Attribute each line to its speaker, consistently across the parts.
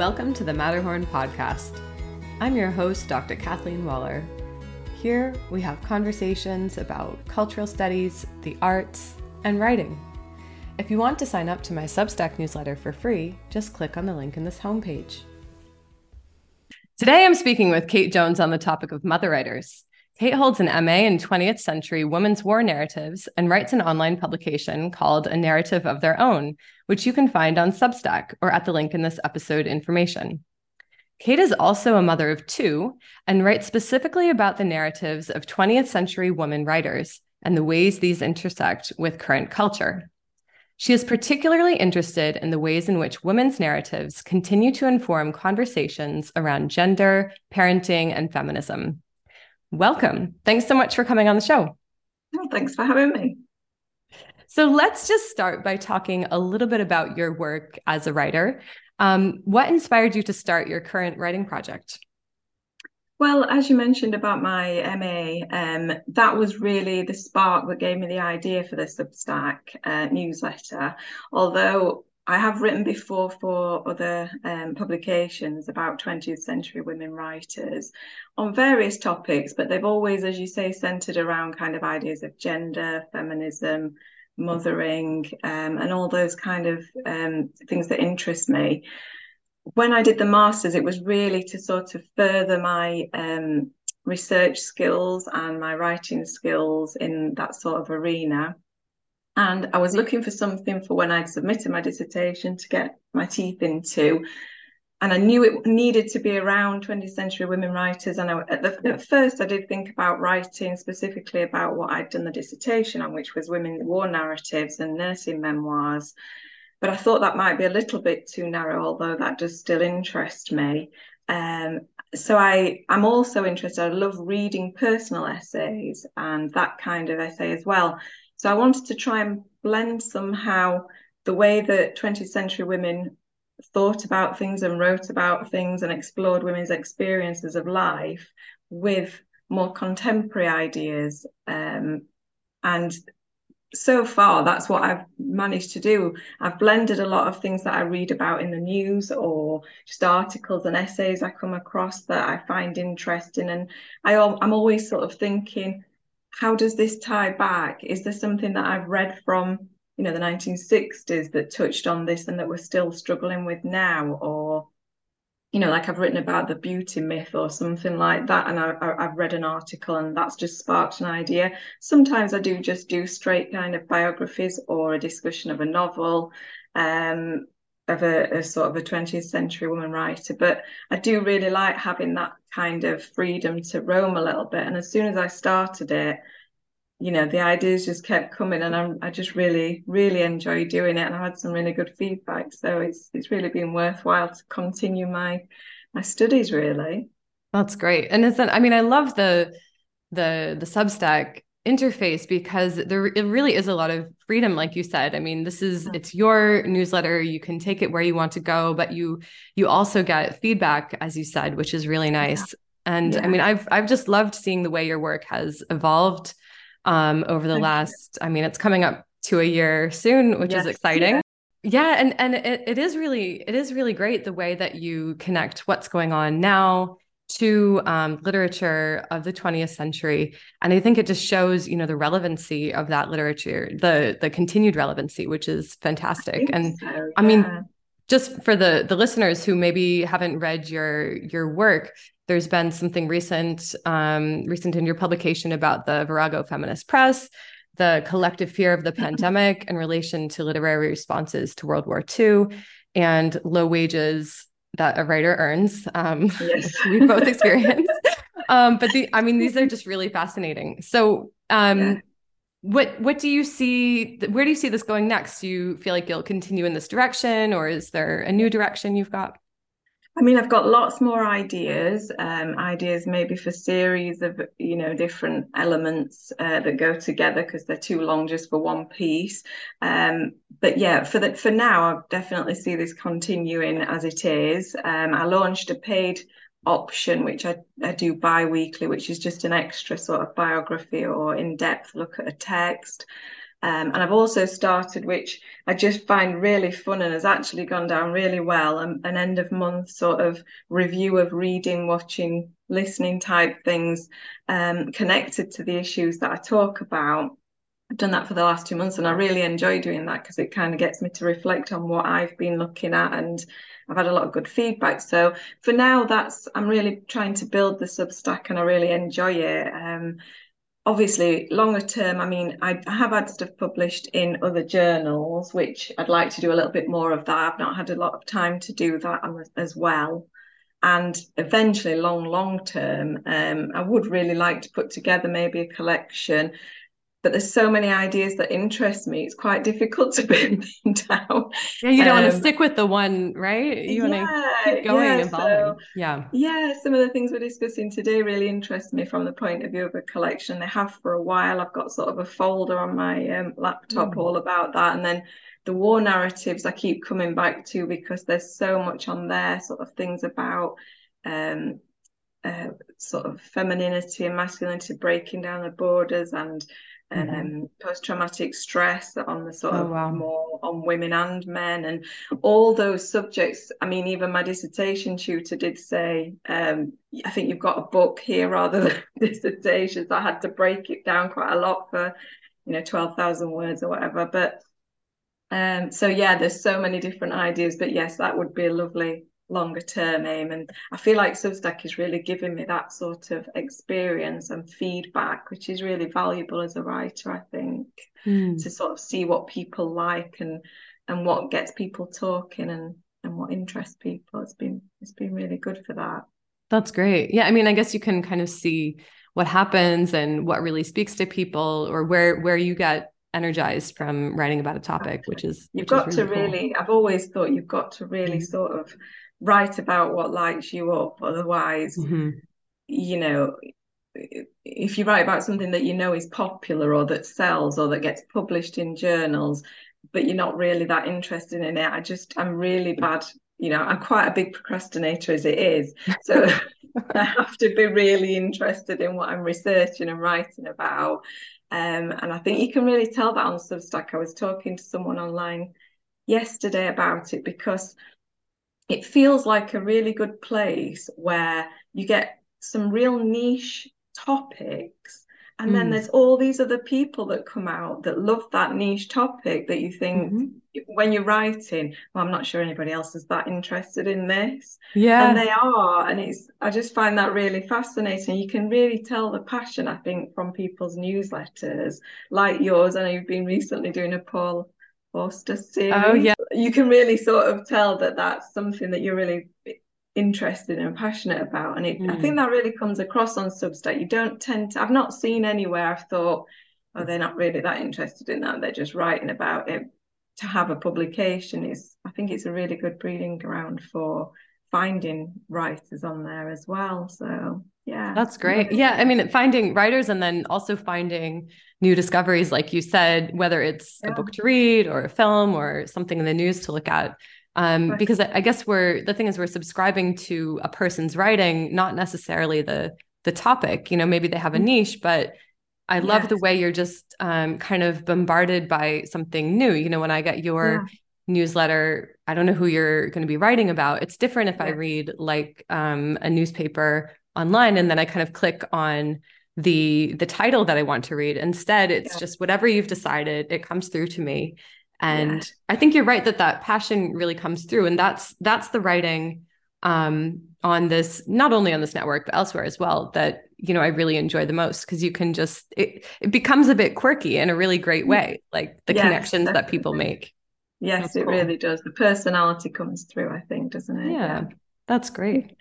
Speaker 1: Welcome to the Matterhorn podcast. I'm your host, Dr. Kathleen Waller. Here we have conversations about cultural studies, the arts, and writing. If you want to sign up to my Substack newsletter for free, just click on the link in this homepage. Today I'm speaking with Kate Jones on the topic of mother writers. Kate holds an MA in 20th century women's war narratives and writes an online publication called A Narrative of Their Own, which you can find on Substack or at the link in this episode information. Kate is also a mother of two and writes specifically about the narratives of 20th century women writers and the ways these intersect with current culture. She is particularly interested in the ways in which women's narratives continue to inform conversations around gender, parenting, and feminism. Welcome. Thanks so much for coming on the show.
Speaker 2: Oh, thanks for having me.
Speaker 1: So let's just start by talking a little bit about your work as a writer. Um, what inspired you to start your current writing project?
Speaker 2: Well, as you mentioned about my MA, um, that was really the spark that gave me the idea for the Substack uh, newsletter. Although I have written before for other um, publications about 20th century women writers on various topics, but they've always, as you say, centered around kind of ideas of gender, feminism, mothering, um, and all those kind of um, things that interest me. When I did the masters, it was really to sort of further my um, research skills and my writing skills in that sort of arena. And I was looking for something for when I'd submitted my dissertation to get my teeth into. And I knew it needed to be around 20th century women writers. And I, at, the, at first, I did think about writing specifically about what I'd done the dissertation on, which was women war narratives and nursing memoirs. But I thought that might be a little bit too narrow, although that does still interest me. Um, so I, I'm also interested. I love reading personal essays and that kind of essay as well. So I wanted to try and blend somehow the way that 20th century women thought about things and wrote about things and explored women's experiences of life with more contemporary ideas. Um, and so far, that's what I've managed to do. I've blended a lot of things that I read about in the news or just articles and essays I come across that I find interesting. And I, I'm always sort of thinking, how does this tie back? Is there something that I've read from, you know, the 1960s that touched on this and that we're still struggling with now? Or, you know, like I've written about the beauty myth or something like that, and I, have read an article and that's just sparked an idea. Sometimes I do just do straight kind of biographies or a discussion of a novel. Um, of a, a, sort of a 20th century woman writer but i do really like having that kind of freedom to roam a little bit. And as soon as i started it you know the ideas just kept coming and I'm, i just really really enjoy doing it and i had some really good feedback. So it's it's really been worthwhile to continue my my studies really.
Speaker 1: That's great. And isn't i mean i love the the the substack interface because there it really is a lot of freedom like you said i mean this is it's your newsletter you can take it where you want to go but you you also get feedback as you said which is really nice yeah. and yeah. i mean i've i've just loved seeing the way your work has evolved um over the Thank last you. i mean it's coming up to a year soon which yes. is exciting yeah yeah and and it, it is really it is really great the way that you connect what's going on now to um, literature of the 20th century. And i think it just shows you know the relevancy of that literature the the continued relevancy which is fantastic. And so, yeah. i mean just for the the listeners who maybe haven't read your your work there's been something recent um, recent in your publication about the virago feminist press the collective fear of the pandemic in relation to literary responses to world war ii and low wages that a writer earns. Um, yes. we both experienced. um, but the, I mean, these are just really fascinating. So, um, yeah. what what do you see? Where do you see this going next? Do you feel like you'll continue in this direction, or is there a new direction you've got?
Speaker 2: I mean, I've got lots more ideas, um, ideas maybe for series of, you know, different elements uh, that go together because they're too long just for one piece. Um, but yeah, for the, for now, I definitely see this continuing as it is. Um, I launched a paid option, which I, I do bi-weekly, which is just an extra sort of biography or in-depth look at a text. Um, and I've also started, which I just find really fun and has actually gone down really well, um, an end of month sort of review of reading, watching, listening type things um, connected to the issues that I talk about. I've done that for the last two months and I really enjoy doing that because it kind of gets me to reflect on what I've been looking at and I've had a lot of good feedback. So for now, that's I'm really trying to build the Substack and I really enjoy it. Um, obviously, longer term, I mean, I, have had stuff published in other journals, which I'd like to do a little bit more of that. I've not had a lot of time to do that as well and eventually long long term um, i would really like to put together maybe a collection but there's so many ideas that interest me. It's quite difficult to pin them down.
Speaker 1: Yeah, you don't um, want to stick with the one, right? You want to keep going yeah, and So, yeah.
Speaker 2: Yeah, some of the things we're discussing today really interest me from the point of view of a collection. They have for a while. I've got sort of a folder on my um, laptop mm. all about that. And then the war narratives I keep coming back to because there's so much on there, sort of things about um, uh, sort of femininity and masculinity breaking down the borders and mm-hmm. um, post-traumatic stress on the sort oh, of wow. more on women and men and all those subjects i mean even my dissertation tutor did say um, i think you've got a book here rather than dissertations i had to break it down quite a lot for you know 12,000 words or whatever but um, so yeah there's so many different ideas but yes that would be a lovely longer term aim. And I feel like Substack is really giving me that sort of experience and feedback, which is really valuable as a writer, I think, mm. to sort of see what people like and and what gets people talking and and what interests people. It's been it's been really good for that.
Speaker 1: That's great. Yeah, I mean, I guess you can kind of see what happens and what really speaks to people or where where you get energized from writing about a topic which is
Speaker 2: you've
Speaker 1: which
Speaker 2: got
Speaker 1: is
Speaker 2: really to cool. really i've always thought you've got to really mm-hmm. sort of write about what lights you up. Otherwise, mm-hmm. you know, if you write about something that you know is popular or that sells or that gets published in journals, but you're not really that interested in it, I just, I'm really bad. You know, I'm quite a big procrastinator as it is. So I have to be really interested in what I'm researching and writing about. Um, and I think you can really tell that on Substack. I was talking to someone online yesterday about it because it feels like a really good place where you get some real niche topics and mm. then there's all these other people that come out that love that niche topic that you think mm-hmm. when you're writing well i'm not sure anybody else is that interested in this.
Speaker 1: Yeah.
Speaker 2: And they are and it's i just find that really fascinating. You can really tell the passion i think from people's newsletters like yours. I know you've been recently doing a poll Forster series. Oh yeah, you can really sort of tell that that's something that you're really interested and passionate about, and it, mm. I think that really comes across on Substack. You don't tend to. I've not seen anywhere I've thought, oh, they're not really that interested in that. They're just writing about it. To have a publication is, I think, it's a really good breeding ground for finding writers on there as well. So yeah,
Speaker 1: that's great. Yeah, I mean, finding writers and then also finding new discoveries, like you said, whether it's yeah. a book to read or a film or something in the news to look at. Um, right. Because I guess we're the thing is we're subscribing to a person's writing, not necessarily the the topic. You know, maybe they have a mm-hmm. niche, but I yes. love the way you're just um, kind of bombarded by something new. You know, when I get your yeah. Newsletter, I don't know who you're going to be writing about. It's different if. I read like um, a newspaper online and then I kind of click on the the title that I want to read. Instead, it's yeah. just whatever you've decided, it comes through to me. And yeah. I think you're right that that passion really comes through and that's that's the writing um on this not only on this network but elsewhere as well that you know I really enjoy the most because you can just it, it becomes a bit quirky in a really great mm. way like the yes, connections definitely. that people make.
Speaker 2: Yes, that's it cool. really does. The personality comes through, I think, doesn't it?
Speaker 1: Yeah, yeah. that's great.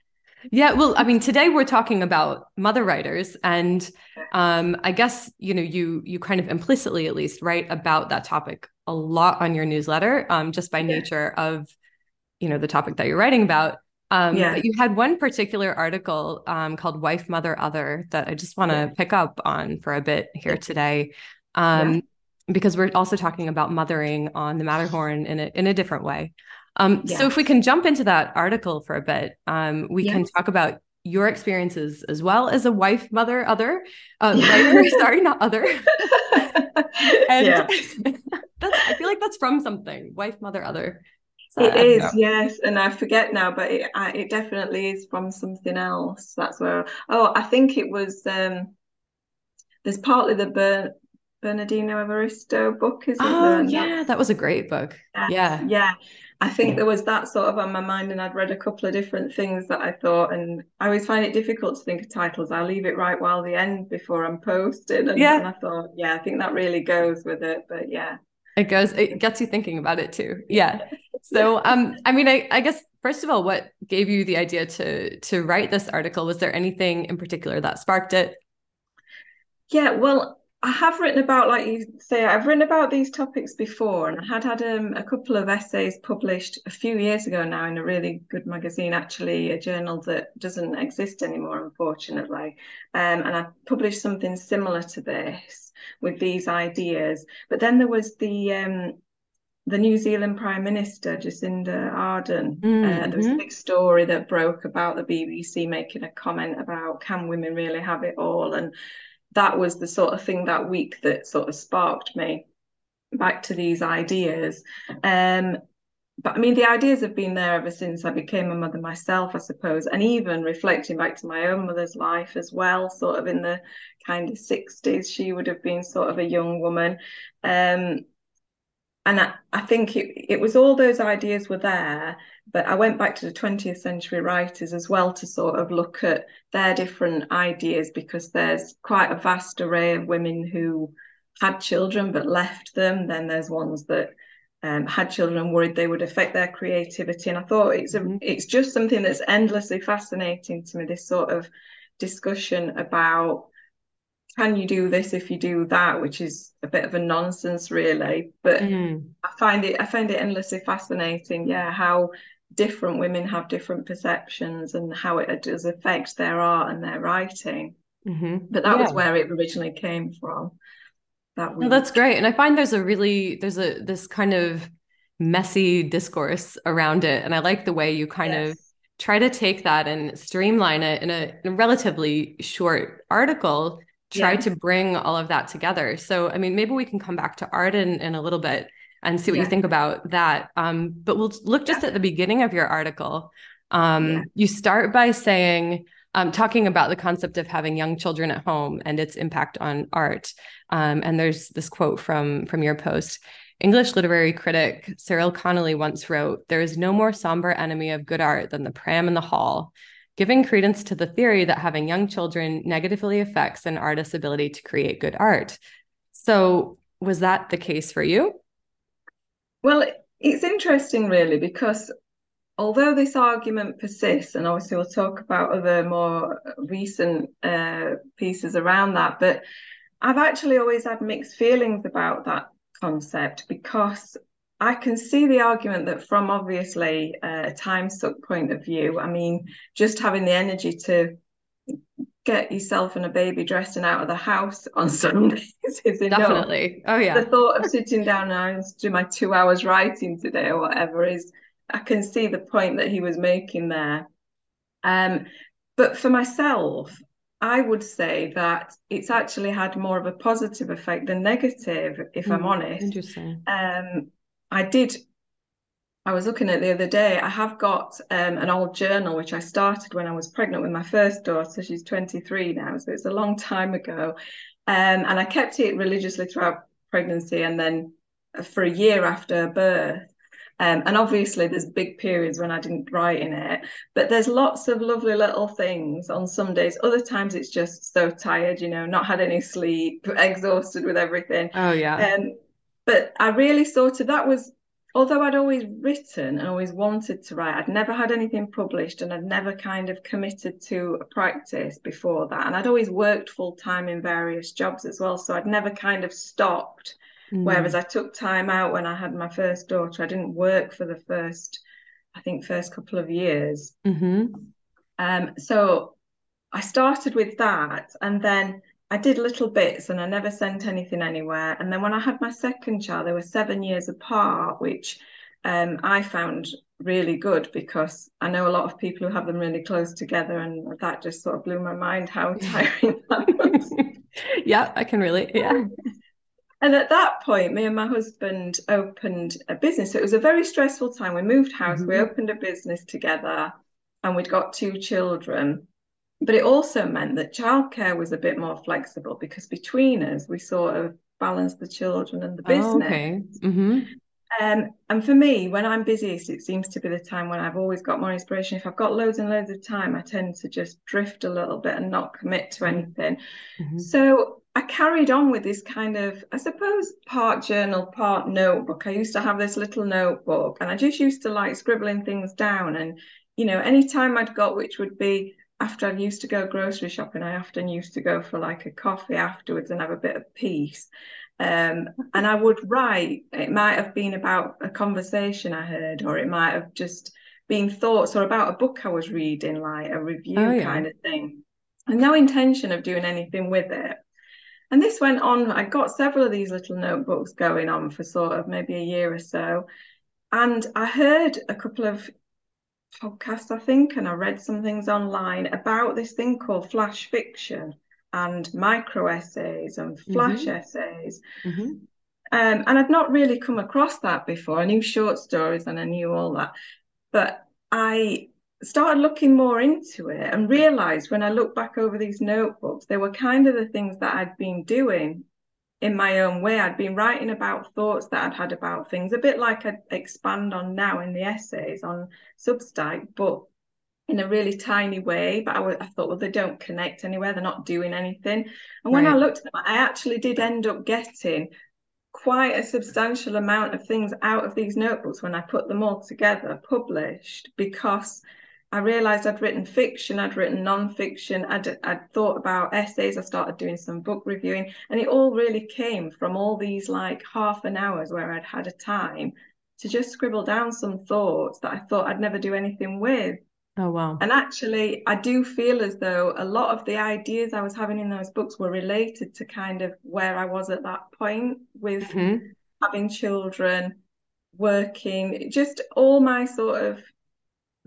Speaker 1: Yeah, well, I mean, today we're talking about mother writers, and um, I guess you know you you kind of implicitly, at least, write about that topic a lot on your newsletter, um, just by nature of you know the topic that you're writing about. Um, yeah. But you had one particular article um, called "Wife, Mother, Other" that I just want to pick up on for a bit here today, um, yeah. Because we're also talking about mothering on the Matterhorn in a in a different way. Um, So if we can jump into that article for a bit, um, we can talk about your experiences as well as a wife, mother, other, uh, writer, sorry, not other. and. I feel like that's from something, wife, mother, other.
Speaker 2: So, it is, yeah. yes, and I forget now, but it I, it definitely is from something else. That's where. Oh, I think it was. um There's partly the Bern, Bernardine Evaristo book, isn't
Speaker 1: oh, there? yeah, that was a great book.
Speaker 2: Yes,
Speaker 1: yeah,
Speaker 2: yeah. I think there was that sort of on my mind, and I'd read a couple of different things that I thought, and I always find it difficult to think of titles. I leave it right while the end before I'm posting, and, yeah. and I thought, yeah, I think that really goes with it. But yeah,
Speaker 1: it goes it gets you thinking about it too yeah so um i mean I, I guess first of all what gave you the idea to to write this article was there anything in particular that sparked it
Speaker 2: yeah well I have written about, like you say, I've written about these topics before, and I had had um, a couple of essays published a few years ago now in a really good magazine, actually, a journal that doesn't exist anymore, unfortunately. Um, and I published something similar to this with these ideas. But then there was the um, the New Zealand Prime Minister Jacinda Ardern. Mm-hmm. Uh, there was a mm-hmm. big story that broke about the BBC making a comment about can women really have it all and that was the sort of thing that week that sort of sparked me back to these ideas. Um, but I mean, the ideas have been there ever since I became a mother myself, I suppose, and even reflecting back to my own mother's life as well, sort of in the kind of 60s, she would have been sort of a young woman. Um, and I, I think it, it was all those ideas were there, but I went back to the 20th century writers as well to sort of look at their different ideas because there's quite a vast array of women who had children but left them. Then there's ones that um, had children and worried they would affect their creativity. And I thought it's a, mm-hmm. it's just something that's endlessly fascinating to me. This sort of discussion about can you do this if you do that, which is a bit of a nonsense, really. But mm. I find it I find it endlessly fascinating. Yeah, how different women have different perceptions and how it does affect their art and their writing. Mm-hmm. But that yeah. was where it originally came from.
Speaker 1: That no, that's great, and I find there's a really there's a this kind of messy discourse around it, and I like the way you kind yes. of try to take that and streamline it in a, in a relatively short article try yeah. to bring all of that together so i mean maybe we can come back to art in, in a little bit and see what yeah. you think about that. Um, but we'll look just at the beginning of your article. Um. You start by saying, um, talking about the concept of having young children at home and its impact on art. Um, and there's this quote from from your post. English literary critic Cyril Connolly once wrote, There is no more somber enemy of good art than the pram in the hall, giving credence to the theory that having young children negatively affects an artist's ability to create good art. So, was that the case for you?
Speaker 2: Well, it's interesting, really, because although this argument persists, and obviously we'll talk about other more recent uh, pieces around that, but I've actually always had mixed feelings about that concept because I can see the argument that from obviously a time suck point of view, I mean, just having the energy to get yourself and a baby dressed and out of the house on Sundays is enough.
Speaker 1: Definitely. Oh yeah.
Speaker 2: The thought of sitting down and do my two hours writing today or whatever is I can see the point that he was making there. Um, but for myself, I would say that it's actually had more of a positive effect than negative, if mm, I'm honest.
Speaker 1: Interesting.
Speaker 2: Um, I did I was looking at the other day. I have got um, an old journal which I started when I was pregnant with my first daughter. She's 23 now, so it's a long time ago. Um, and I kept it religiously throughout pregnancy and then for a year after birth. Um, and obviously, there's big periods when I didn't write in it, but there's lots of lovely little things on some days. Other times, it's just so tired, you know, not had any sleep, exhausted with everything.
Speaker 1: Oh, yeah.
Speaker 2: Um, but I really sort of that was although I'd always written and always wanted to write, I'd never had anything published and I'd never kind of committed to a practice before that. And I'd always worked full time in various jobs as well. So I'd never kind of stopped. Mm. Whereas I took time out when I had my first daughter. I didn't work for the first, I think, first couple of years.
Speaker 1: Mm-hmm.
Speaker 2: Um, so I started with that. And then I did little bits and I never sent anything anywhere. And then when I had my second child, they were seven years apart, which um, I found really good because I know a lot of people who have them really close together, and that just sort of blew my mind how tiring that was.
Speaker 1: yeah, I can relate. Yeah.
Speaker 2: And at that point, me and my husband opened a business. So it was a very stressful time. We moved house, mm-hmm. we opened a business together, and we'd got two children. But it also meant that childcare was a bit more flexible because between us, we sort of balanced the children and the business. Oh, okay. Mm-hmm. Um, and for me, when I'm busiest, it seems to be the time when I've always got more inspiration. If I've got loads and loads of time, I tend to just drift a little bit and not commit to mm-hmm. anything. Mm-hmm. So I carried on with this kind of, I suppose, part journal, part notebook. I used to have this little notebook and I just used to like scribbling things down. And, you know, any time I'd got, which would be after I used to go grocery shopping, I often used to go for like a coffee afterwards and have a bit of peace. Um, and I would write, it might have been about a conversation I heard, or it might have just been thoughts or about a book I was reading, like a review oh, yeah. kind of thing. And no intention of doing anything with it. And this went on, I got several of these little notebooks going on for sort of maybe a year or so. And I heard a couple of podcasts, I think, and I read some things online about this thing called flash fiction and micro essays and flash mm-hmm. essays. Mm-hmm. Um, and I'd not really come across that before. I knew short stories and I knew all that. But I started looking more into it and realized when I look back over these notebooks, they were kind of the things that I'd been doing in my own way. I'd been writing about thoughts that I'd had about things, a bit like I expand on now in the essays on Substack, but in a really tiny way. But I, thought, well, they don't connect anywhere. They're not doing anything. And when right. I looked at them, I actually did end up getting quite a substantial amount of things out of these notebooks when I put them all together, published, because I realized I'd written fiction, I'd written non-fiction, I'd, I'd thought about essays, I started doing some book reviewing, and it all really came from all these like half an hours where I'd had a time to just scribble down some thoughts that I thought I'd never do anything with.
Speaker 1: Oh, wow.
Speaker 2: And actually, I do feel as though a lot of the ideas I was having in those books were related to kind of where I was at that point with mm-hmm. having children, working, just all my sort of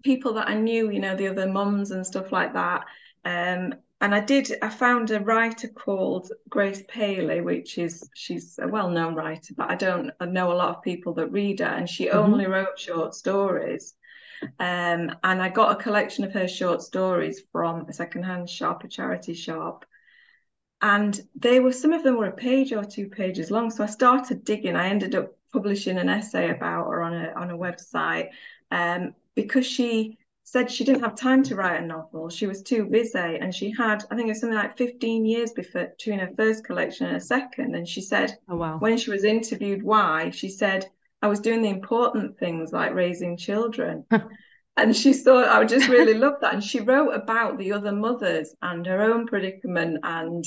Speaker 2: people that I knew, you know, the other mums and stuff like that. Um, and I did, I found a writer called Grace Paley, which is, she's a well known writer, but I don't I know a lot of people that read her, and she mm-hmm. only wrote short stories. Um, and I got a collection of her short stories from a secondhand shop, a charity shop. And they were some of them were a page or two pages long. So I started digging. I ended up publishing an essay about her on a on a website um, because she said she didn't have time to write a novel. She was too busy, and she had I think it was something like 15 years before between her first collection and her second. And she said,
Speaker 1: oh, wow.
Speaker 2: when she was interviewed why, she said I was doing the important things like raising children. and she thought I would just really loved that. And she wrote about the other mothers and her own predicament and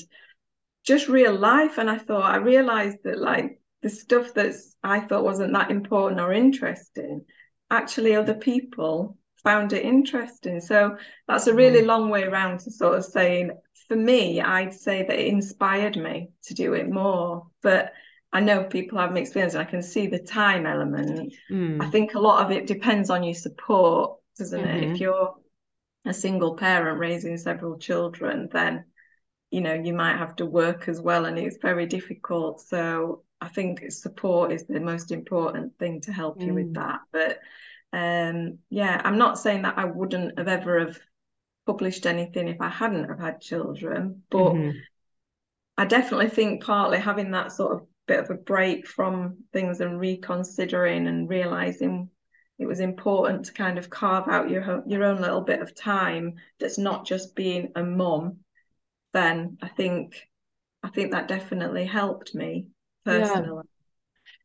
Speaker 2: just real life. And I thought I realized that like the stuff that's I thought wasn't that important or interesting, actually other people found it interesting. So that's a really mm. long way around to sort of saying for me, I'd say that it inspired me to do it more. But I know people have mixed feelings and I can see the time element. Mm. I think a lot of it depends on your support, doesn't mm-hmm. it? If mm-hmm. you're a single parent raising several children, then you know you might have to work as well and it's very difficult. So I think support is the most important thing to help mm. you with mm. that. But um yeah, I'm not saying that I wouldn't have ever have published anything if I hadn't have had children, but mm-hmm. I definitely think partly having that sort of bit of a break from things and reconsidering and realizing it was important to kind of carve out your your own little bit of time that's not just being a mum then i think i think that definitely helped me personally yeah.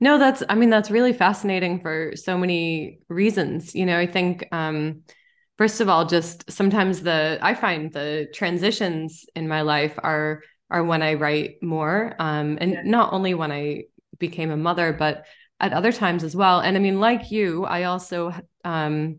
Speaker 1: no that's i mean that's really fascinating for so many reasons you know i think um first of all just sometimes the i find the transitions in my life are are when I write more. Um, and yeah. not only when I became a mother, but at other times as well. And I mean, like you, I also um,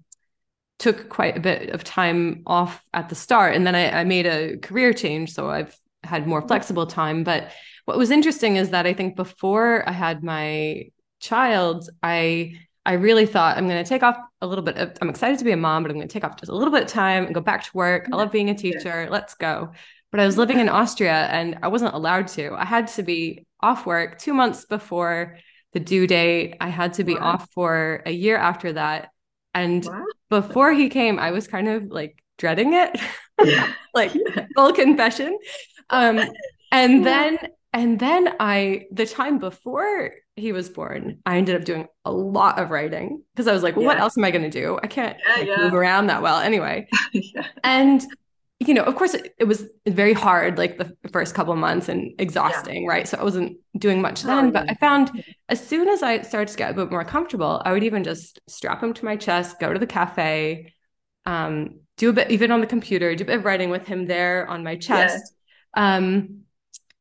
Speaker 1: took quite a bit of time off at the start, and then I, I made a career change, so I've had more flexible time. But what was interesting is that I think before I had my child, I I really thought I'm going to take off a little bit. Of, I'm excited to be a mom, but I'm going to take off just a little bit of time and go back to work. I love being a teacher. Let's go. But I was living in Austria and I wasn't allowed to. I had to be off work two months before the due date. I had to be wow. off for a year after that. And wow. before he came, I was kind of like dreading it, like full confession. Um, and then and then I, the time before he was born, I ended up doing a lot of writing because I was like, well, yeah. what else am I going to do? I can't yeah, like, yeah. move around that well anyway. and, you know, of course, it, it, was very hard, like the first couple months and exhausting, right? So I wasn't doing much then. Oh, but I found as soon as I started to get a bit more comfortable, I would even just strap him to my chest, go to the cafe, um, do a bit, even on the computer, do a bit of writing with him there on my chest. Um,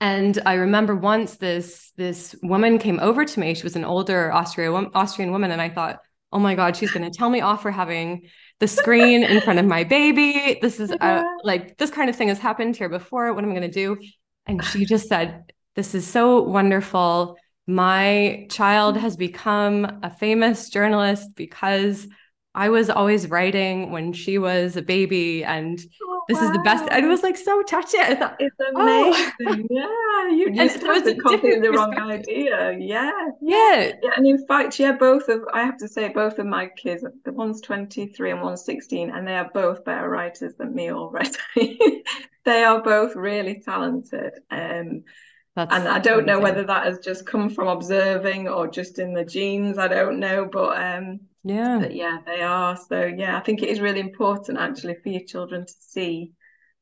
Speaker 1: and I remember once this this woman came over to me. She was an older Austrian Austrian woman, and I thought, oh my god, she's going to tell me off for having the screen in front of my baby. This is uh, like this kind of thing has happened here before. What am I going to do? And she just said, "This is so wonderful. My child has become a famous journalist because." I was always writing when she was a baby, and oh, this wow. is the best. And it was like so touching. I thought,
Speaker 2: it's amazing. Oh. Yeah, you just have to copy the wrong idea. Yeah.
Speaker 1: yeah,
Speaker 2: yeah. And in fact, yeah, both of I have to say, both of my kids, the one's twenty three and one's sixteen, and they are both better writers than me already. they are both really talented. Um, that's and I don't amazing. know whether that has just come from observing or just in the genes. I don't know, but um,
Speaker 1: yeah,
Speaker 2: but yeah, they are. So yeah, I think it is really important actually for your children to see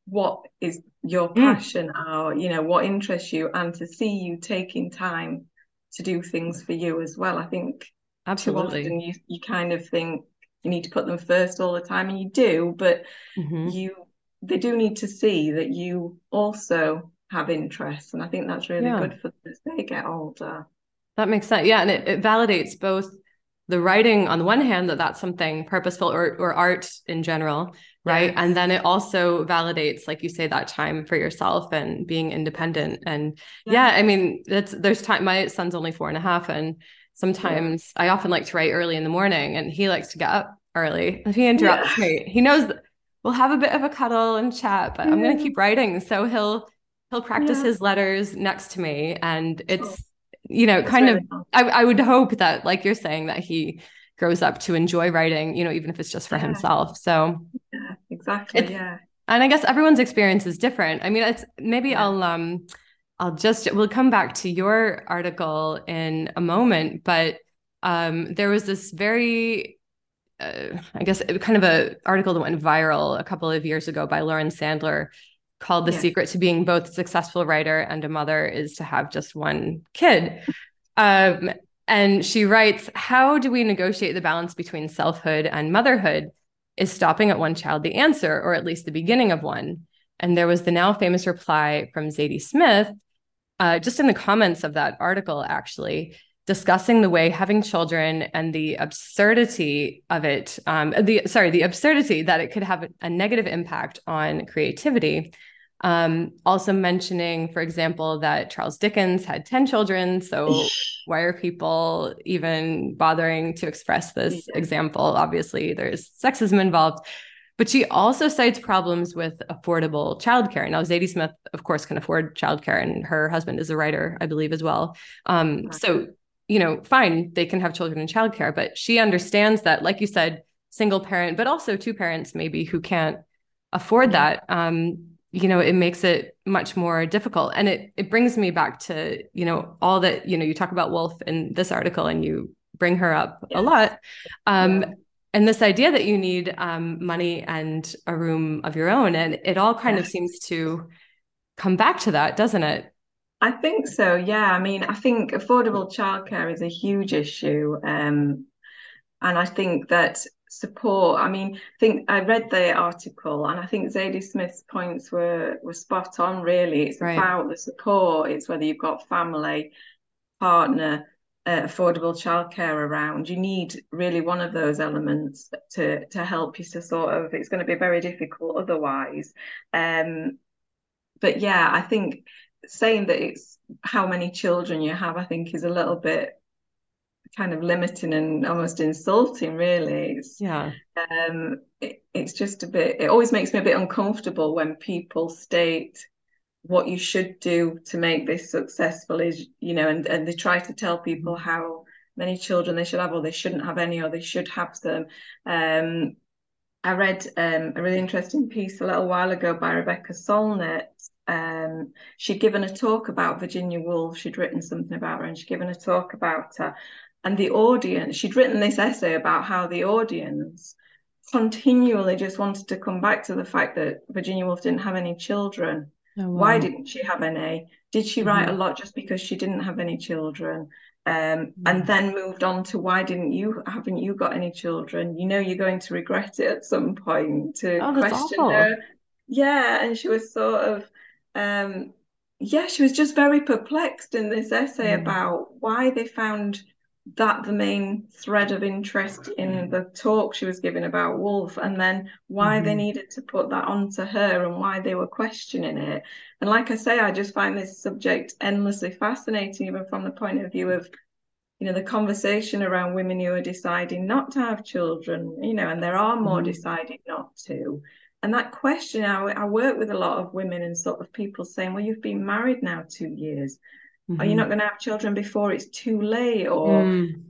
Speaker 2: what is your mm. passion mm. or you know what interests you, and to see you taking time to do things for you as well. I think
Speaker 1: absolutely
Speaker 2: too often you you kind of think you need to put them first all the time, and you do, but mm-hmm. you they do need to see that you also have interests. And I think that's really yeah. good for them as they get older.
Speaker 1: That makes sense. Yeah. And it, it validates both the writing on the one hand that that's something purposeful or, or art in general right yes. and then it also validates like you say that time for yourself and being independent and yeah, yeah i mean that's there's time my son's only four and a half and sometimes yeah. i often like to write early in the morning and he likes to get up early if he interrupts yeah. me he knows we'll have a bit of a cuddle and chat but i'm going to keep writing so he'll he'll practice yeah. his letters next to me and it's you know kind really of I, I, would hope that like you're saying that he grows up to enjoy writing you know even if it's just for yeah. himself
Speaker 2: so yeah exactly yeah
Speaker 1: and i guess everyone's experience is different i mean it's maybe yeah. i'll um i'll just we'll come back to your article in a moment but um there was this very uh, I guess kind of a article that went viral a couple of years ago by Lauren Sandler called The Secret to Being Both a Successful Writer and a Mother is to have just one kid. Um, and she writes, How do we negotiate the balance between selfhood and motherhood? Is stopping at one child the answer, or at least the beginning of one? And there was the now famous reply from Zadie Smith, uh, just in the comments of that article, actually, discussing the way having children and the absurdity of it, um, the sorry, the absurdity that it could have a negative impact on creativity. Um, also mentioning, for example, that Charles Dickens had 10 children. So why are people even bothering to express this example? Obviously, there's sexism involved. But she also cites problems with affordable childcare. Now, Zadie Smith, of course, can afford childcare, and her husband is a writer, I believe, as well. Um, so you know, fine, they can have children in childcare, but she understands that, like you said, single parent, but also two parents maybe who can't afford that. Um, you know, it makes it much more difficult. And it it brings me back to, you know, all that, you know, you talk about Woolf in this article and you bring her up yeah. a lot. Um, yeah. and this idea that you need um, money and a room of your own. And it all kind yes. of seems to come back to that, doesn't it?
Speaker 2: I think so. Yeah. I mean, I think affordable childcare is a huge issue. Um, and I think that support, I mean, I think I read the article and I think Zadie Smith's points were, were spot on, really. It's right. about the support, it's whether you've got family, partner, uh, affordable childcare around. You need really one of those elements to to help you to sort of. It's going to be very difficult otherwise. Um, but yeah, I think saying that it's how many children you have, I think, is a little bit kind of limiting and almost insulting, really. It's,
Speaker 1: yeah.
Speaker 2: Um, it, it's just a bit, it always makes me a bit uncomfortable when people state what you should do to make this successful is, you know, and, and they try to tell people mm-hmm. how many children they should have or they shouldn't have any or they should have them. Um, I read um, a really interesting piece a little while ago by Rebecca Solnit. Um, she'd given a talk about Virginia Woolf. She'd written something about her and she'd given a talk about her and the audience she'd written this essay about how the audience continually just wanted to come back to the fact that Virginia Woolf didn't have any children. Oh, wow. Why didn't she have any? Did she mm-hmm. write a lot just because she didn't have any children? Um, mm-hmm. And then moved on to why didn't you haven't you got any children? You know you're going to regret it at some point. To oh, question awful. her, yeah. And she was sort of, um, yeah, she was just very perplexed in this essay mm. about why they found that the main thread of interest in the talk she was giving about Woolf, and then why mm-hmm. they needed to put that onto her and why they were questioning it. And like I say, I just find this subject endlessly fascinating, even from the point of view of, you know, the conversation around women who are deciding not to have children, you know, and there are more mm-hmm. deciding not to. And that question, I, I work with a lot of women and sort of people saying, well, you've been married now two years mm-hmm. are you not going to have children before it's too late or mm.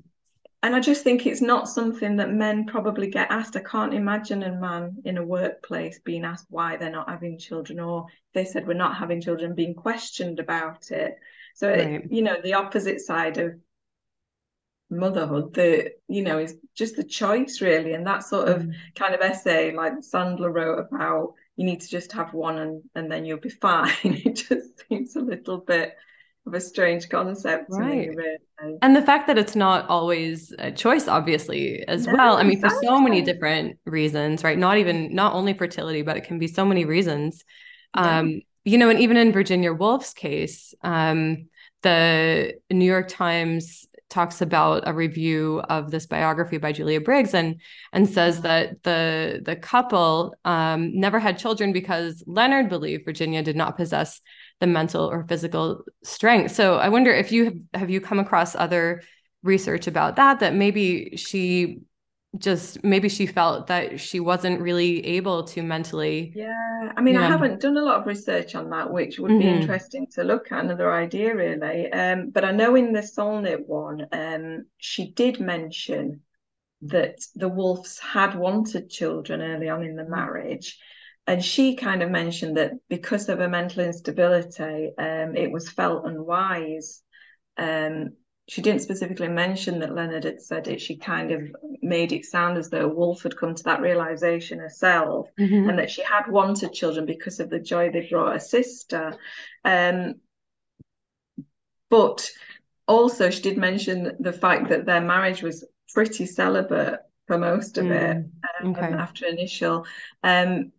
Speaker 2: and i just think it's not something that men probably get asked i can't imagine a man in a workplace being asked why they're not having children or they said we're not having children being questioned about it so right. it, you know the opposite side of motherhood the you know is just the choice really and that sort of mm. kind of essay like sandler wrote about you need to just have one and and then you'll be fine it just seems a little bit of a strange concept right. Me, really.
Speaker 1: And the fact that it's not always a choice, obviously, as no, well. I mean, for so many different reasons, right? Not even not only fertility, but it can be so many reasons. Yeah. Um, you know, and even in Virginia Woolf's case, um, the New York Times talks about a review of this biography by Julia Briggs and and says that the the couple um, never had children because Leonard believed Virginia did not possess the mental or physical strength. So I wonder if you have, have you come across other research about that that maybe she just maybe she felt that she wasn't really able to mentally
Speaker 2: yeah i mean i haven't done a lot of research on that which would mm-hmm. be interesting to look at another idea really um, but i know in the solnit one um, she did mention that the Woolfs had wanted children early on in the marriage and she kind of mentioned that because of her mental instability, um, it was felt unwise. Um, she didn't specifically mention that Leonard had said it. She kind of made it sound as though Woolf had come to that realization herself mm-hmm. and that she had wanted children because of the joy they brought her sister. Um, but also, she did mention the fact that their marriage was pretty celibate for most of mm, it um, okay. after initial. Um,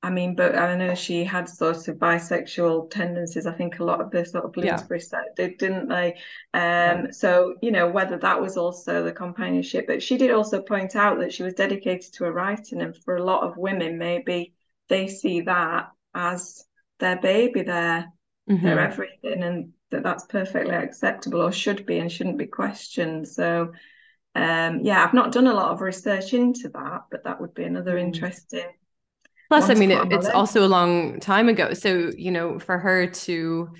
Speaker 2: I mean, but I know she had sort of bisexual tendencies. I think a lot of the sort of Bloomsbury yeah. set did, didn't they? Um. So, you know, whether that was also the companionship, but she did also point out that she was dedicated to her writing. And for a lot of women, maybe they see that as their baby, their, mm-hmm. their everything, and that that's perfectly acceptable or should be and shouldn't be questioned. So, um, yeah, I've not done a lot of research into that, but that would be another mm. interesting
Speaker 1: Plus, I mean, it, it's also a long time ago. So, you know, for her to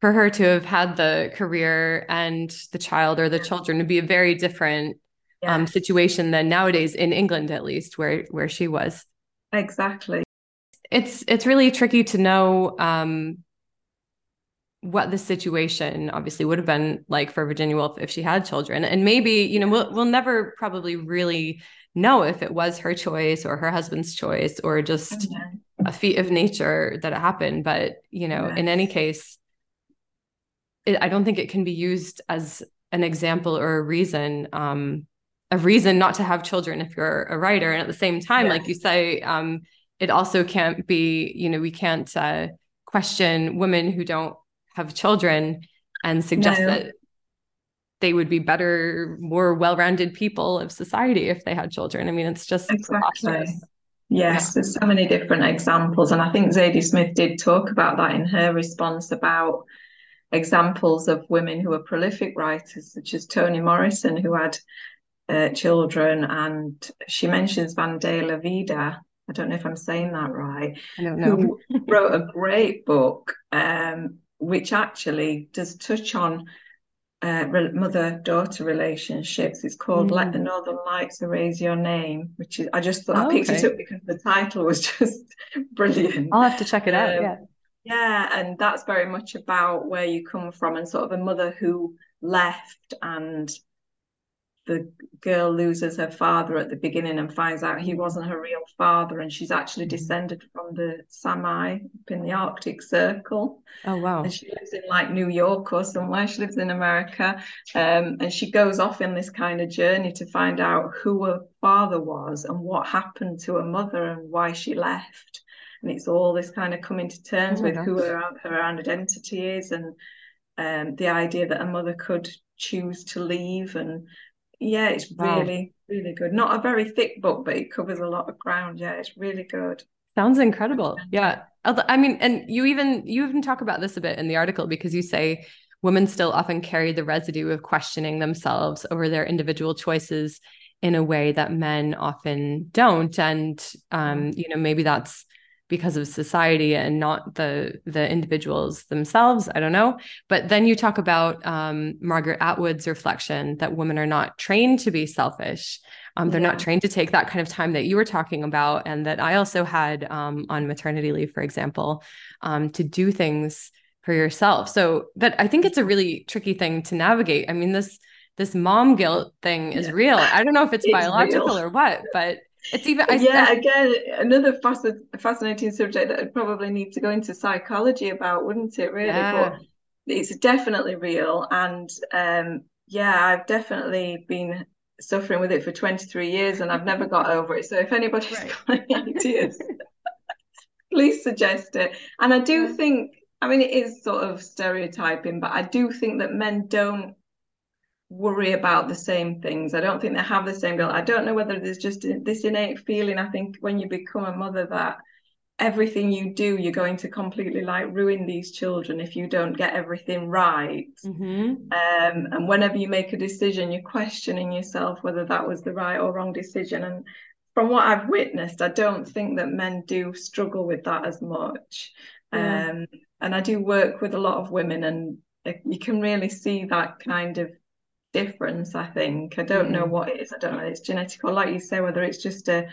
Speaker 1: for her to have had the career and the child or the children would be a very different yeah. um, situation than nowadays in England, at least where where she was.
Speaker 2: Exactly.
Speaker 1: It's it's really tricky to know um, what the situation obviously would have been like for Virginia Woolf if she had children, and maybe you know we'll we'll never probably really know if it was her choice or her husband's choice or just mm-hmm. a feat of nature that it happened. But, you know, in any case, it, I don't think it can be used as an example or a reason, um, a reason not to have children if you're a writer. And at the same time, like you say, um, it also can't be, you know, we can't uh, question women who don't have children and suggest no. that they would be better, more well-rounded people of society if they had children. I mean, it's just
Speaker 2: exactly. Yes, there's so many different examples, and I think Zadie Smith did talk about that in her response about examples of women who are prolific writers, such as Toni Morrison, who had uh, children, and she mentions Vendela Vida. I don't know if I'm saying that right.
Speaker 1: I don't know.
Speaker 2: wrote a great book, um, which actually does touch on uh, mother-daughter relationships. It's called mm. "Let the Northern Lights Erase Your Name," which is I just thought oh, I picked okay. it up because the title was just brilliant.
Speaker 1: I'll have to check it out. Um, yeah,
Speaker 2: yeah, and that's very much about where you come from and sort of a mother who left and the girl loses her father at the beginning and finds out he wasn't her real father and she's actually mm-hmm. descended from the Sami up in the Arctic Circle.
Speaker 1: Oh wow.
Speaker 2: And she lives in like New York or somewhere. She lives in America. Um, and she goes off in this kind of journey to find out who her father was and what happened to her mother and why she left. And it's all this kind of coming to terms oh with gosh. who her, her identity is and um, the idea that a mother could choose to leave and yeah, it's really, wow. really good. Not a very thick book, but it covers a lot of ground. Yeah, it's really good.
Speaker 1: Sounds incredible. Yeah. I mean, and you even you even talk about this a bit in the article because you say women still often carry the residue of questioning themselves over their individual choices in a way that men often don't. And um, you know, maybe that's because of society and not the the individuals themselves i don't know but then you talk about um, margaret atwood's reflection that women are not trained to be selfish um, they're yeah. not trained to take that kind of time that you were talking about and that i also had um, on maternity leave for example um, to do things for yourself so but i think it's a really tricky thing to navigate i mean this this mom guilt thing is yeah. real i don't know if it's, it's biological real. or what but it's even
Speaker 2: I, yeah I, again another fascinating subject that I'd probably need to go into psychology about wouldn't it really yeah. but it's definitely real and um yeah I've definitely been suffering with it for 23 years and I've never got over it so if anybody's right. got any ideas please suggest it and I do think I mean it is sort of stereotyping but I do think that men don't worry about the same things. I don't think they have the same goal. I don't know whether there's just this innate feeling. I think when you become a mother that everything you do, you're going to completely like ruin these children if you don't get everything right. Mm-hmm. Um, and whenever you make a decision, you're questioning yourself whether that was the right or wrong decision. And from what I've witnessed, I don't think that men do struggle with that as much. Yeah. Um, and I do work with a lot of women, and you can really see that kind of difference i think i don't mm. know what it is i don't know if it's genetic or like you say whether it's just a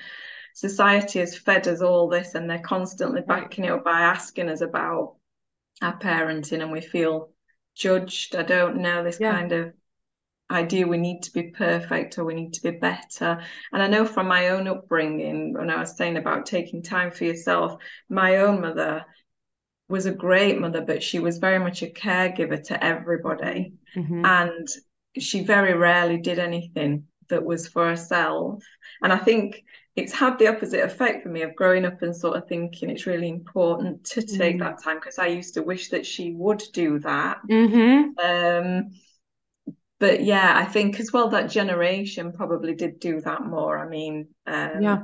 Speaker 2: society has fed us all this and they're constantly backing it up by asking us about our parenting and we feel judged i don't know this yeah. kind of idea we need to be perfect or we need to be better and i know from my own upbringing when i was saying about taking time for yourself my own mother was a great mother but she was very much a caregiver to everybody mm-hmm. and she very rarely did anything that was for herself. And I think it's had the opposite effect for me of growing up and sort of thinking it's really important to take mm. that time because I used to wish that she would do that. Mm-hmm. Um, but yeah, I think as well that generation probably did do that more. I mean, um, yeah.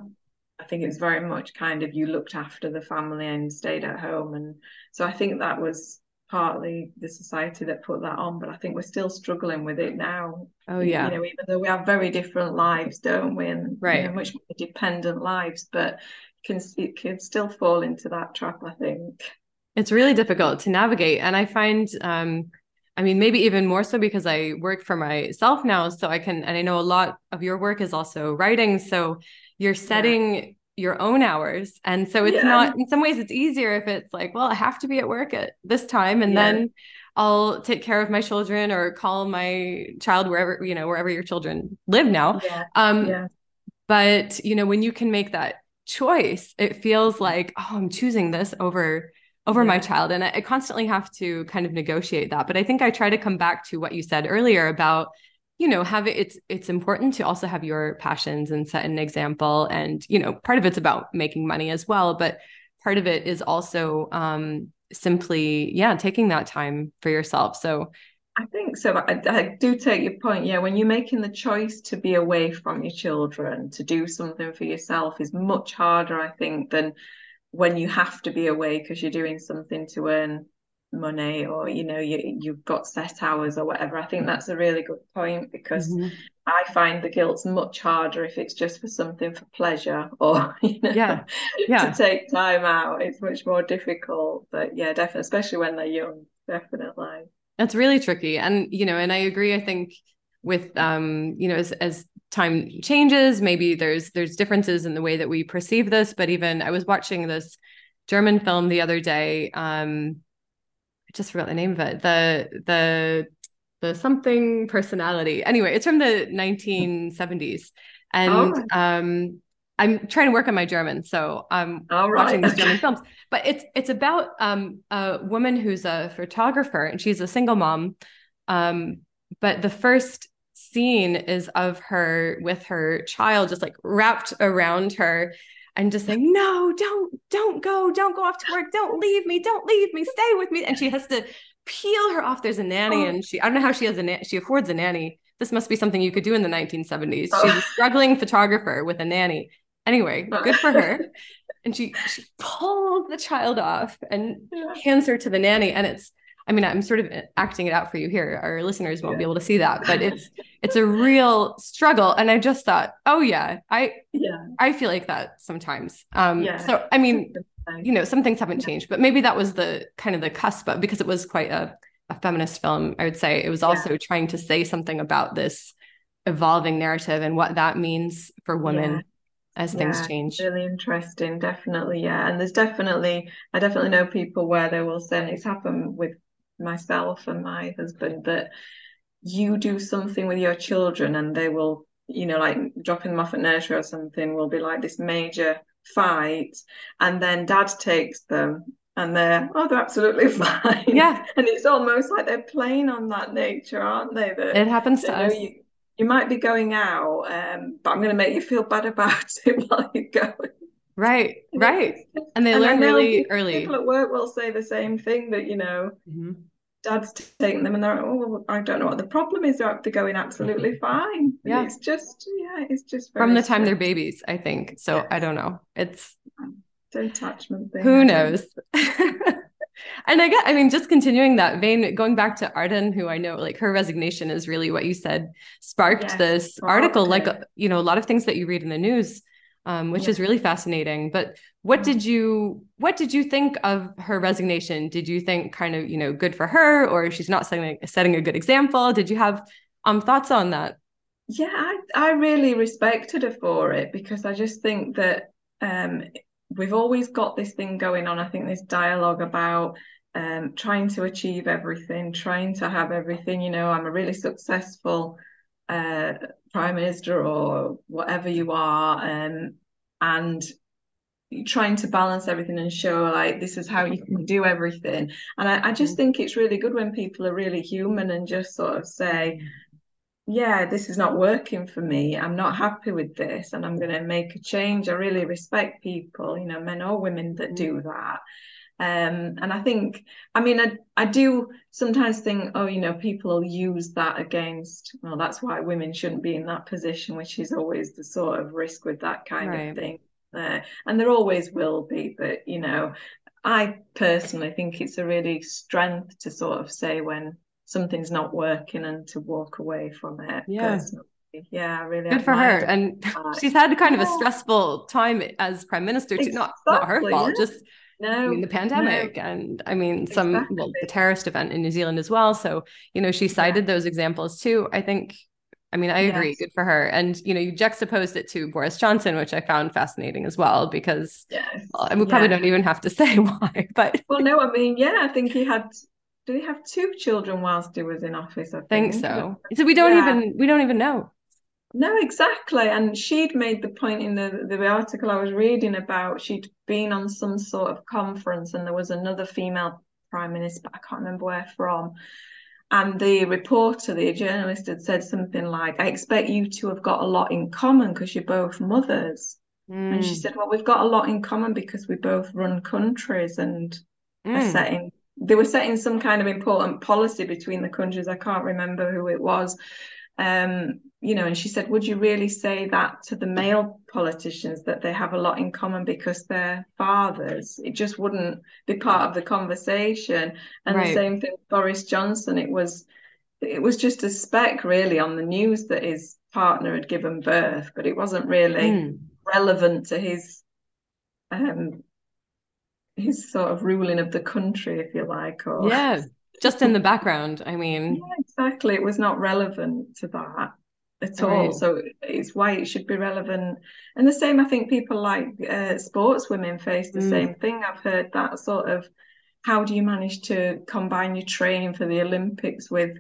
Speaker 2: I think it was very much kind of you looked after the family and stayed at home. And so I think that was partly the society that put that on, but I think we're still struggling with it now.
Speaker 1: Oh yeah.
Speaker 2: You know, even though we have very different lives, don't we? And
Speaker 1: right.
Speaker 2: You know, much more dependent lives, but can it can still fall into that trap, I think.
Speaker 1: It's really difficult to navigate. And I find um I mean, maybe even more so because I work for myself now. So I can, and I know a lot of your work is also writing. So you're setting your own hours. And so it's yeah. not, in some ways, it's easier if it's like, well, I have to be at work at this time and yeah. then I'll take care of my children or call my child wherever, you know, wherever your children live now. Yeah. Um. But, you know, when you can make that choice, it feels like, oh, I'm choosing this over over my child and I, I constantly have to kind of negotiate that but i think i try to come back to what you said earlier about you know have it it's it's important to also have your passions and set an example and you know part of it's about making money as well but part of it is also um simply yeah taking that time for yourself so
Speaker 2: I think so. I, I, do take your point. Yeah, when you're making the choice to be away from your children, to do something for yourself is much harder, I think, than when you have to be away because you're doing something to earn money or you know you you've got set hours or whatever i think that's a really good point because mm-hmm. i find the guilt's much harder if it's just for something for pleasure or you know yeah. Yeah. to take time out it's much more difficult but yeah definitely especially when they're young definitely
Speaker 1: that's really tricky and you know and i agree i think with um you know as as time changes maybe there's there's differences in the way that we perceive this but even i was watching this german film the other day um just forgot the name of it. The the the something personality. Anyway, it's from the 1970s, and oh. um, I'm trying to work on my German, so I'm right. watching these German films. But it's it's about um, a woman who's a photographer, and she's a single mom. Um, but the first scene is of her with her child, just like wrapped around her, and just saying, no, don't, don't go, don't go off to work, don't leave me, don't leave me, stay with me. And she has to peel her off. There's a nanny, oh. and she, I don't know how she has a na- she affords a nanny. This must be something you could do in the 1970s. Oh. She's a struggling photographer with a nanny. Anyway, oh. good for her. and she she pulls the child off and hands her to the nanny, and it's I mean, I'm sort of acting it out for you here. Our listeners won't yeah. be able to see that, but it's it's a real struggle. And I just thought, oh yeah, I yeah, I feel like that sometimes. Um, yeah. So I mean, you know, some things haven't changed, but maybe that was the kind of the cusp. But because it was quite a, a feminist film, I would say it was also yeah. trying to say something about this evolving narrative and what that means for women as yeah, things change.
Speaker 2: Really interesting, definitely. Yeah. And there's definitely, I definitely know people where they will say, and it's happened with myself and my husband that you do something with your children and they will you know like dropping them off at nursery or something will be like this major fight and then dad takes them and they're oh they're absolutely fine.
Speaker 1: Yeah.
Speaker 2: And it's almost like they're playing on that nature aren't they? That
Speaker 1: it happens to us.
Speaker 2: you, you might be going out um, but i'm going to make you feel bad about it while you're going
Speaker 1: Right, right. And they and learn really people, early.
Speaker 2: People at work will say the same thing that, you know, mm-hmm. dad's taking them and they're, oh, I don't know what the problem is. They're, going absolutely fine. Yeah. it's just, yeah, it's just
Speaker 1: from the time they're babies, I think. So yeah. I don't know. It's
Speaker 2: the attachment thing.
Speaker 1: Who knows? and I get, I mean, just continuing that vein, going back to Ardern, who I know, like her resignation is really what you said sparked yes, this article. Like, you know, a lot of things that you read in the news um, which yeah. is really fascinating. But what did you what did you think of her resignation? Did you think kind of you know good for her, or she's not setting setting a good example? Did you have um thoughts on that?
Speaker 2: Yeah, I, I really respected her for it because I just think that um, we've always got this thing going on. I think this dialogue about um, trying to achieve everything, trying to have everything. You know, I'm a really successful uh, prime minister or whatever you are, um, and trying to balance everything and show like this is how you can do everything. And I, I just mm-hmm. think it's really good when people are really human and just sort of say, yeah, this is not working for me. I'm not happy with this and I'm going to make a change. I really respect people, you know, men or women that do mm-hmm. that. Um, and I think, I mean, I, I do sometimes think, oh, you know, people will use that against, well, that's why women shouldn't be in that position, which is always the sort of risk with that kind right. of thing. There. and there always will be, but, you know, I personally think it's a really strength to sort of say when something's not working and to walk away from it.
Speaker 1: Yeah.
Speaker 2: Personally yeah really
Speaker 1: good for her and she's had kind of a stressful time as prime minister too exactly, not not her fault yeah. just no, I mean, the pandemic no. and I mean some exactly. well, the terrorist event in New Zealand as well. So, you know, she cited yeah. those examples too. I think I mean, I agree. Good for her. And you know, you juxtaposed it to Boris Johnson, which I found fascinating as well, because yes. well, we probably yeah. don't even have to say why. But
Speaker 2: well, no, I mean, yeah, I think he had. Did he have two children whilst he was in office? I
Speaker 1: think, think so. So we don't yeah. even we don't even know.
Speaker 2: No, exactly. And she'd made the point in the, the article I was reading about she'd been on some sort of conference and there was another female prime minister, but I can't remember where from. And the reporter, the journalist, had said something like, I expect you to have got a lot in common because you're both mothers. Mm. And she hmm. said, Well, we've got a lot in common because we both run countries and mm. are hmm. setting they were setting some kind of important policy between the countries. I can't remember who it was um, you know, and she said, would you really say that to the male politicians that they have a lot in common because they're fathers? It just wouldn't be part of the conversation. And right. the same thing with Boris Johnson. It was it was just a speck really on the news that his partner had given birth, but it wasn't really mm. relevant to his um his sort of ruling of the country, if you like.
Speaker 1: Or yeah, just in the background. I mean,
Speaker 2: yeah, exactly. It was not relevant to that at all. So it's why it should be relevant. And the same, I think people like uh, sports women face the mm. same thing. I've heard that sort of how do you manage to combine your training for the Olympics with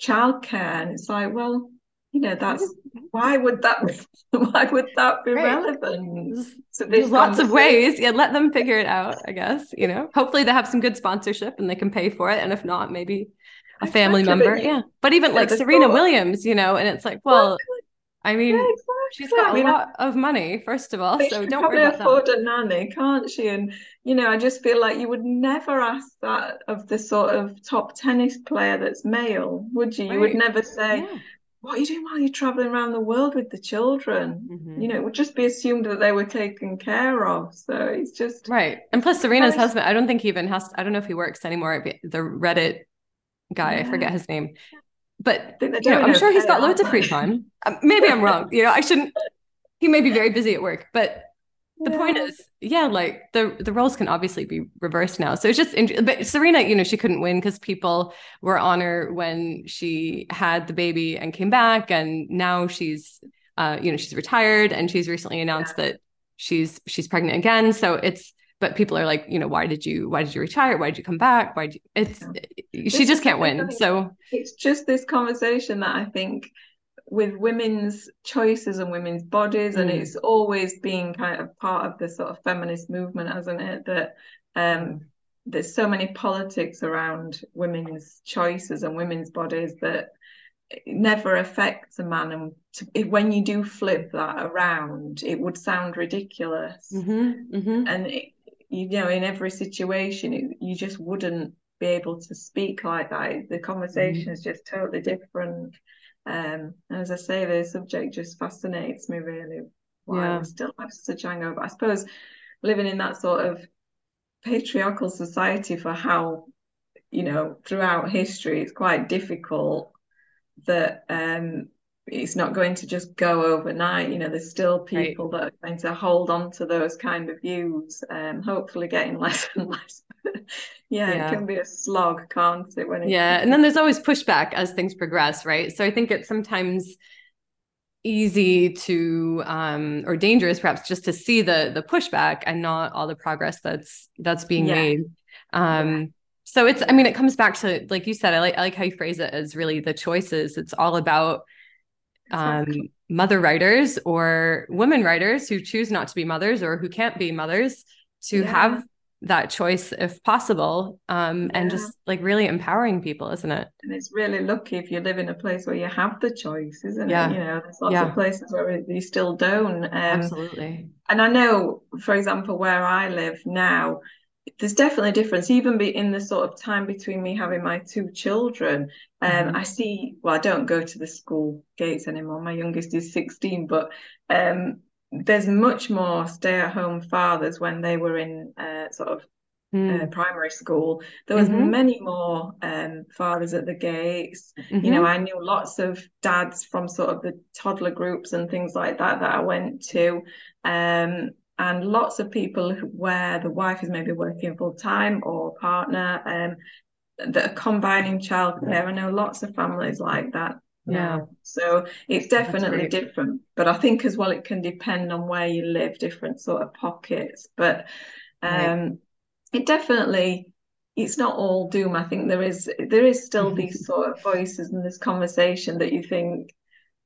Speaker 2: childcare? And it's like, well, you know, that's why would that why would that be right. relevant?
Speaker 1: So there's lots of ways. Yeah, let them figure it out, I guess. You know, hopefully they have some good sponsorship and they can pay for it. And if not, maybe a family exactly. member. Yeah. But even yeah, like Serena thought. Williams, you know, and it's like, well, I mean, yeah, exactly. she's got I mean, a lot of money, first of all. So don't worry about
Speaker 2: afford
Speaker 1: that.
Speaker 2: a nanny, can't she? And you know, I just feel like you would never ask that of the sort of top tennis player that's male, would you? Right. You would never say, yeah. What are you doing while you're traveling around the world with the children? Mm-hmm. You know, it would just be assumed that they were taken care of. So it's just
Speaker 1: right. And plus, Serena's husband, I don't think he even has. I don't know if he works anymore. The Reddit guy. Yeah. I forget his name. But you know, I'm sure he's got loads of free time. Um, maybe I'm wrong. You know, I shouldn't. He may be very busy at work, but the yeah. point is, yeah, like the the roles can obviously be reversed now. So it's just, but Serena, you know, she couldn't win because people were on her when she had the baby and came back, and now she's, uh, you know, she's retired and she's recently announced yeah. that she's she's pregnant again. So it's but people are like you know why did you why did you retire why did you come back why did you it's yeah. she just can't win so
Speaker 2: it's just this conversation that i think with women's choices and women's bodies mm. and it's always been kind of part of the sort of feminist movement hasn't it that um there's so many politics around women's choices and women's bodies that never affects a man and to, when you do flip that around it would sound ridiculous mm-hmm, mm-hmm. and it, you know in every situation it, you just wouldn't be able to speak like that the conversation mm-hmm. is just totally different um as i say the subject just fascinates me really why yeah. we still have such anger but i suppose living in that sort of patriarchal society for how you know throughout history it's quite difficult that um it's not going to just go overnight. You know, there's still people right. that are going to hold on to those kind of views, um, hopefully getting less and less. yeah, yeah, it can be a slog, can't it? When it
Speaker 1: yeah, and then there's always pushback as things progress, right? So I think it's sometimes easy to um or dangerous perhaps just to see the the pushback and not all the progress that's that's being yeah. made um yeah. so it's i mean it comes back to like you said i like i like how you phrase it as really the choices it's all about um, mother writers or women writers who choose not to be mothers or who can't be mothers to yeah. have that choice if possible um, yeah. and just like really empowering people isn't it
Speaker 2: and it's really lucky if you live in a place where you have the choice isn't yeah. it you know there's lots yeah. of places where you still don't um,
Speaker 1: absolutely
Speaker 2: and i know for example where i live now there's definitely a difference even be in the sort of time between me having my two children um mm-hmm. i see well i don't go to the school gates anymore my youngest is 16 but um there's much more stay-at-home fathers when they were in uh, sort of mm. uh, primary school there was mm-hmm. many more um, fathers at the gates mm-hmm. you know i knew lots of dads from sort of the toddler groups and things like that that i went to um, and lots of people where the wife is maybe working full time or partner um, that are combining childcare. I know lots of families like that. Yeah. So it's definitely different. But I think as well it can depend on where you live, different sort of pockets. But um right. it definitely it's not all doom. I think there is there is still these sort of voices in this conversation that you think,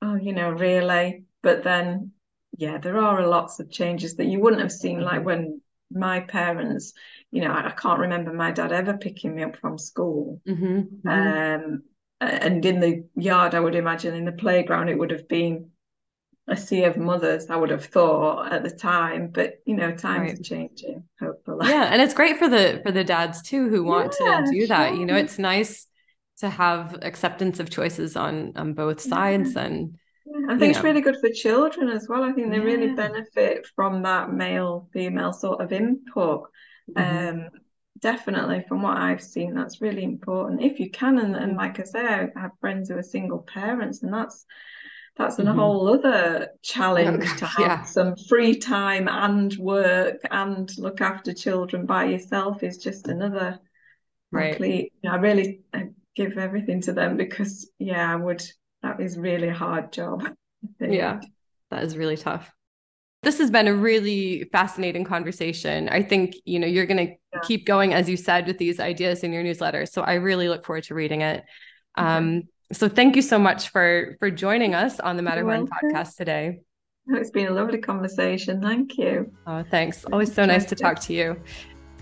Speaker 2: oh, you know, really. But then yeah, there are lots of changes that you wouldn't have seen, like when my parents, you know, I, I can't remember my dad ever picking me up from school. Mm-hmm, mm-hmm. Um, and in the yard, I would imagine in the playground, it would have been a sea of mothers, I would have thought at the time. But you know, times right. are changing, hopefully.
Speaker 1: Yeah, and it's great for the for the dads too who want yeah, to do that. Sure. You know, it's nice to have acceptance of choices on on both sides and
Speaker 2: I think it's really good for children as well. I think they yeah. really benefit from that male female sort of input. Mm-hmm. Um, definitely, from what I've seen, that's really important if you can. And, and like I say, I have friends who are single parents, and that's that's mm-hmm. a whole other challenge to have yeah. some free time and work and look after children by yourself is just another right. complete. You know, I really I give everything to them because yeah, I would that is really a hard job.
Speaker 1: Yeah, that is really tough. This has been a really fascinating conversation. I think, you know, you're going to yeah. keep going, as you said, with these ideas in your newsletter. So I really look forward to reading it. Um, so thank you so much for for joining us on the Matter Matterhorn podcast today.
Speaker 2: It's been a lovely conversation. Thank you.
Speaker 1: Oh, thanks. Always so nice to talk to you.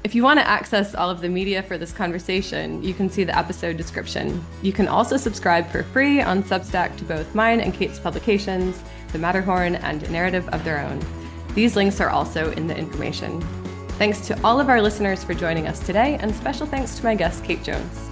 Speaker 1: If you want to access all of the media for this conversation, you can see the episode description. You can also subscribe for free on Substack to both mine and Kate's publications, The Matterhorn and Narrative of Their Own. These links are also in the information. Thanks to all of our listeners for joining us today, and special thanks to my guest, Kate Jones.